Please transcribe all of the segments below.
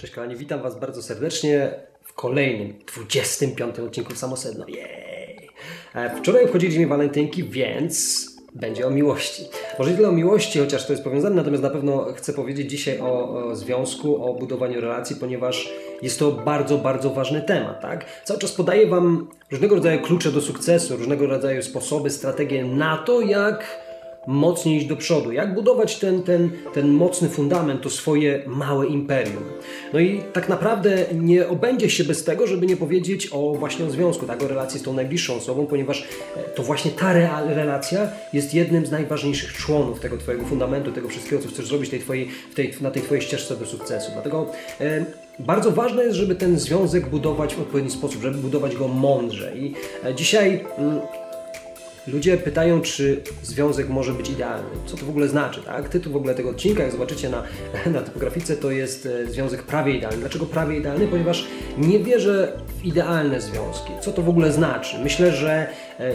Cześć kochani, witam Was bardzo serdecznie w kolejnym, 25 odcinku Samosedno. Jej! E, Wczoraj obchodziliśmy walentynki, więc będzie o miłości. Może nie tyle o miłości, chociaż to jest powiązane, natomiast na pewno chcę powiedzieć dzisiaj o, o związku, o budowaniu relacji, ponieważ jest to bardzo, bardzo ważny temat. Tak? Cały czas podaję Wam różnego rodzaju klucze do sukcesu, różnego rodzaju sposoby, strategie na to, jak mocniej iść do przodu, jak budować ten, ten, ten mocny fundament, to swoje małe imperium. No i tak naprawdę nie obędzie się bez tego, żeby nie powiedzieć o właśnie o związku, tak, o relacji z tą najbliższą osobą, ponieważ e, to właśnie ta relacja jest jednym z najważniejszych członów tego Twojego fundamentu, tego wszystkiego, co chcesz zrobić tej twojej, w tej, na tej Twojej ścieżce do sukcesu. Dlatego e, bardzo ważne jest, żeby ten związek budować w odpowiedni sposób, żeby budować go mądrze. I e, dzisiaj... Mm, Ludzie pytają, czy związek może być idealny. Co to w ogóle znaczy, tak? Tytuł w ogóle tego odcinka, jak zobaczycie na, na typografice, to jest e, związek prawie idealny. Dlaczego prawie idealny? Ponieważ nie wierzę w idealne związki. Co to w ogóle znaczy? Myślę, że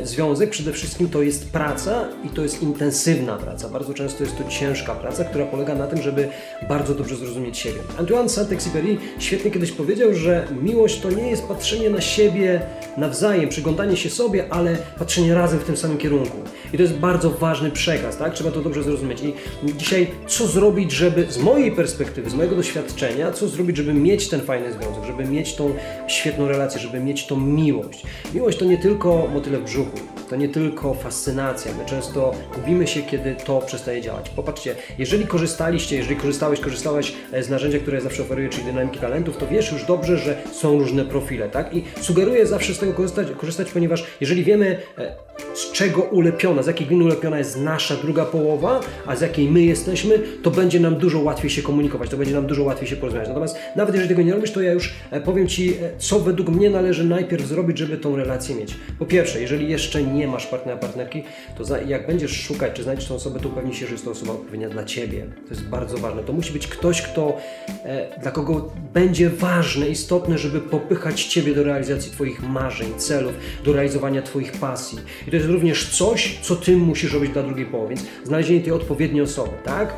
związek przede wszystkim to jest praca i to jest intensywna praca. Bardzo często jest to ciężka praca, która polega na tym, żeby bardzo dobrze zrozumieć siebie. Antoine Saint-Exupéry świetnie kiedyś powiedział, że miłość to nie jest patrzenie na siebie nawzajem, przyglądanie się sobie, ale patrzenie razem w tym samym kierunku. I to jest bardzo ważny przekaz, tak? Trzeba to dobrze zrozumieć. I dzisiaj, co zrobić, żeby z mojej perspektywy, z mojego doświadczenia, co zrobić, żeby mieć ten fajny związek, żeby mieć tą świetną relację, żeby mieć tą miłość. Miłość to nie tylko motyle w brzuchu, to nie tylko fascynacja. My często gubimy się, kiedy to przestaje działać. Popatrzcie, jeżeli korzystaliście, jeżeli korzystałeś, korzystałaś e, z narzędzia, które ja zawsze oferuję, czyli dynamiki talentów, to wiesz już dobrze, że są różne profile, tak? I sugeruję zawsze z tego korzystać, korzystać ponieważ jeżeli wiemy, e, z czego ulepiona, z jakiej gliny ulepiona jest nasza druga połowa, a z jakiej my jesteśmy, to będzie nam dużo łatwiej się komunikować, to będzie nam dużo łatwiej się porozmawiać. Natomiast nawet jeżeli tego nie robisz, to ja już e, powiem Ci, e, co według mnie należy najpierw zrobić, żeby tą relację mieć. Po pierwsze, jeżeli jeszcze nie masz partnera, partnerki, to jak będziesz szukać, czy znajdziesz tą osobę, to upewnij się, że jest to osoba odpowiednia dla Ciebie. To jest bardzo ważne. To musi być ktoś, kto, e, dla kogo będzie ważne, istotne, żeby popychać Ciebie do realizacji Twoich marzeń, celów, do realizowania Twoich pasji. I to jest również coś, co Ty musisz robić dla drugiej połowy, więc znalezienie tej odpowiedniej osoby, tak?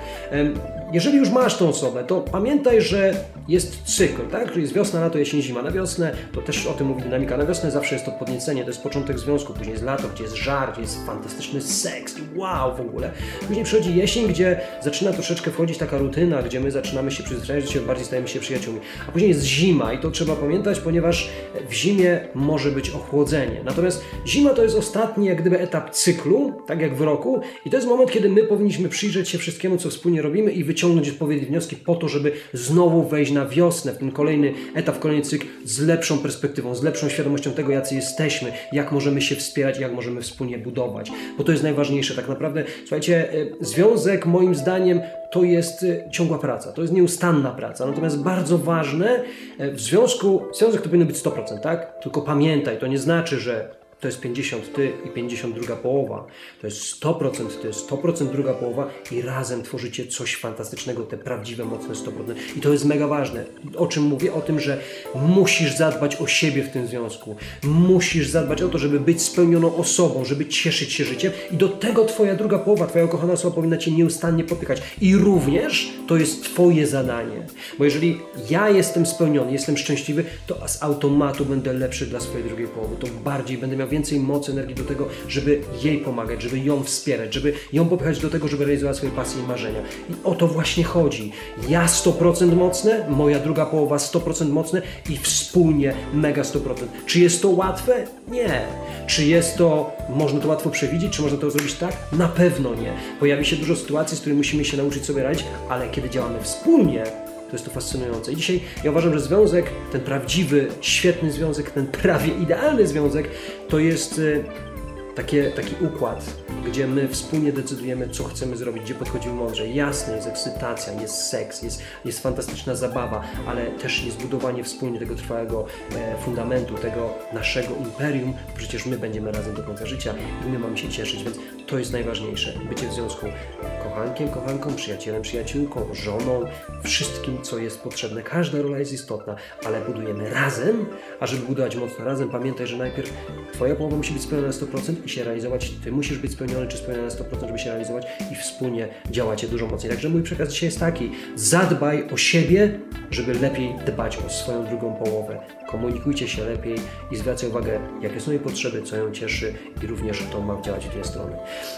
Jeżeli już masz tą osobę, to pamiętaj, że jest cykl, tak? Czyli jest wiosna, lato, jesień, zima. Na wiosnę, to też o tym mówi dynamika, na wiosnę zawsze jest to podniecenie, to jest początek związku, później jest lato, gdzie jest żar, gdzie jest fantastyczny seks, wow w ogóle. Później przychodzi jesień, gdzie zaczyna troszeczkę wchodzić taka rutyna, gdzie my zaczynamy się przyzwyczajać do siebie, bardziej stajemy się przyjaciółmi. A później jest zima i to trzeba pamiętać, ponieważ w zimie może być ochłodzenie. Natomiast zima to jest ostatni jak gdyby etap cyklu, tak jak w roku i to jest moment, kiedy my powinniśmy przyjrzeć się wszystkiemu, co wspólnie robimy i wyciągnąć odpowiednie wnioski po to, żeby znowu wejść na wiosnę, w ten kolejny etap, kolejny cykl z lepszą perspektywą, z lepszą świadomością tego, jacy jesteśmy, jak możemy się wspierać, jak możemy wspólnie budować. Bo to jest najważniejsze tak naprawdę. Słuchajcie, e, związek moim zdaniem to jest e, ciągła praca, to jest nieustanna praca. Natomiast bardzo ważne e, w związku, związek to powinno być 100%, tak? Tylko pamiętaj, to nie znaczy, że to jest 50 ty i 50 druga połowa. To jest 100% ty, 100% druga połowa i razem tworzycie coś fantastycznego, te prawdziwe, mocne 100%. I to jest mega ważne. O czym mówię? O tym, że musisz zadbać o siebie w tym związku. Musisz zadbać o to, żeby być spełnioną osobą, żeby cieszyć się życiem i do tego twoja druga połowa, twoja ukochana osoba powinna cię nieustannie popychać. I również to jest twoje zadanie. Bo jeżeli ja jestem spełniony, jestem szczęśliwy, to z automatu będę lepszy dla swojej drugiej połowy. To bardziej będę miał więcej mocy, energii do tego, żeby jej pomagać, żeby ją wspierać, żeby ją popychać do tego, żeby realizowała swoje pasje i marzenia. I o to właśnie chodzi. Ja 100% mocne, moja druga połowa 100% mocne i wspólnie mega 100%. Czy jest to łatwe? Nie. Czy jest to, można to łatwo przewidzieć, czy można to zrobić tak? Na pewno nie. Pojawi się dużo sytuacji, z którymi musimy się nauczyć sobie radzić, ale kiedy działamy wspólnie, to jest to fascynujące. I dzisiaj ja uważam, że związek, ten prawdziwy, świetny związek, ten prawie idealny związek, to jest e, takie, taki układ, gdzie my wspólnie decydujemy, co chcemy zrobić, gdzie podchodzimy mądrze. Jasne, jest ekscytacja, jest seks, jest, jest fantastyczna zabawa, ale też jest budowanie wspólnie tego trwałego e, fundamentu, tego naszego imperium. Przecież my będziemy razem do końca życia i my mamy się cieszyć, więc to jest najważniejsze. Bycie w związku kochankiem, kochanką, przyjacielem, przyjaciółką, żoną, wszystkim, co jest potrzebne. Każda rola jest istotna, ale budujemy razem, a żeby budować mocno razem, pamiętaj, że najpierw Twoja połowa musi być spełniona na 100% i się realizować. Ty musisz być spełniony czy spełniony na 100%, żeby się realizować i wspólnie działacie dużo mocniej. Także mój przekaz dzisiaj jest taki: zadbaj o siebie, żeby lepiej dbać o swoją drugą połowę. Komunikujcie się lepiej i zwracajcie uwagę, jakie są jej potrzeby, co ją cieszy i również to ma działać w dwie strony.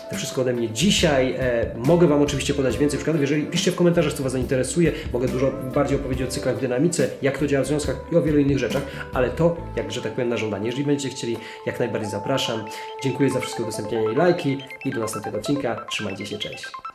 To wszystko ode mnie dzisiaj. E, mogę Wam oczywiście podać więcej przykładów. Jeżeli piszcie w komentarzach, co Was zainteresuje, mogę dużo bardziej opowiedzieć o cyklach w dynamice, jak to działa w związkach i o wielu innych rzeczach, ale to, jak że tak powiem, na żądanie. Jeżeli będziecie chcieli, jak najbardziej zapraszam. Dziękuję za wszystkie udostępnienia i lajki i do następnego odcinka. Trzymajcie się, cześć.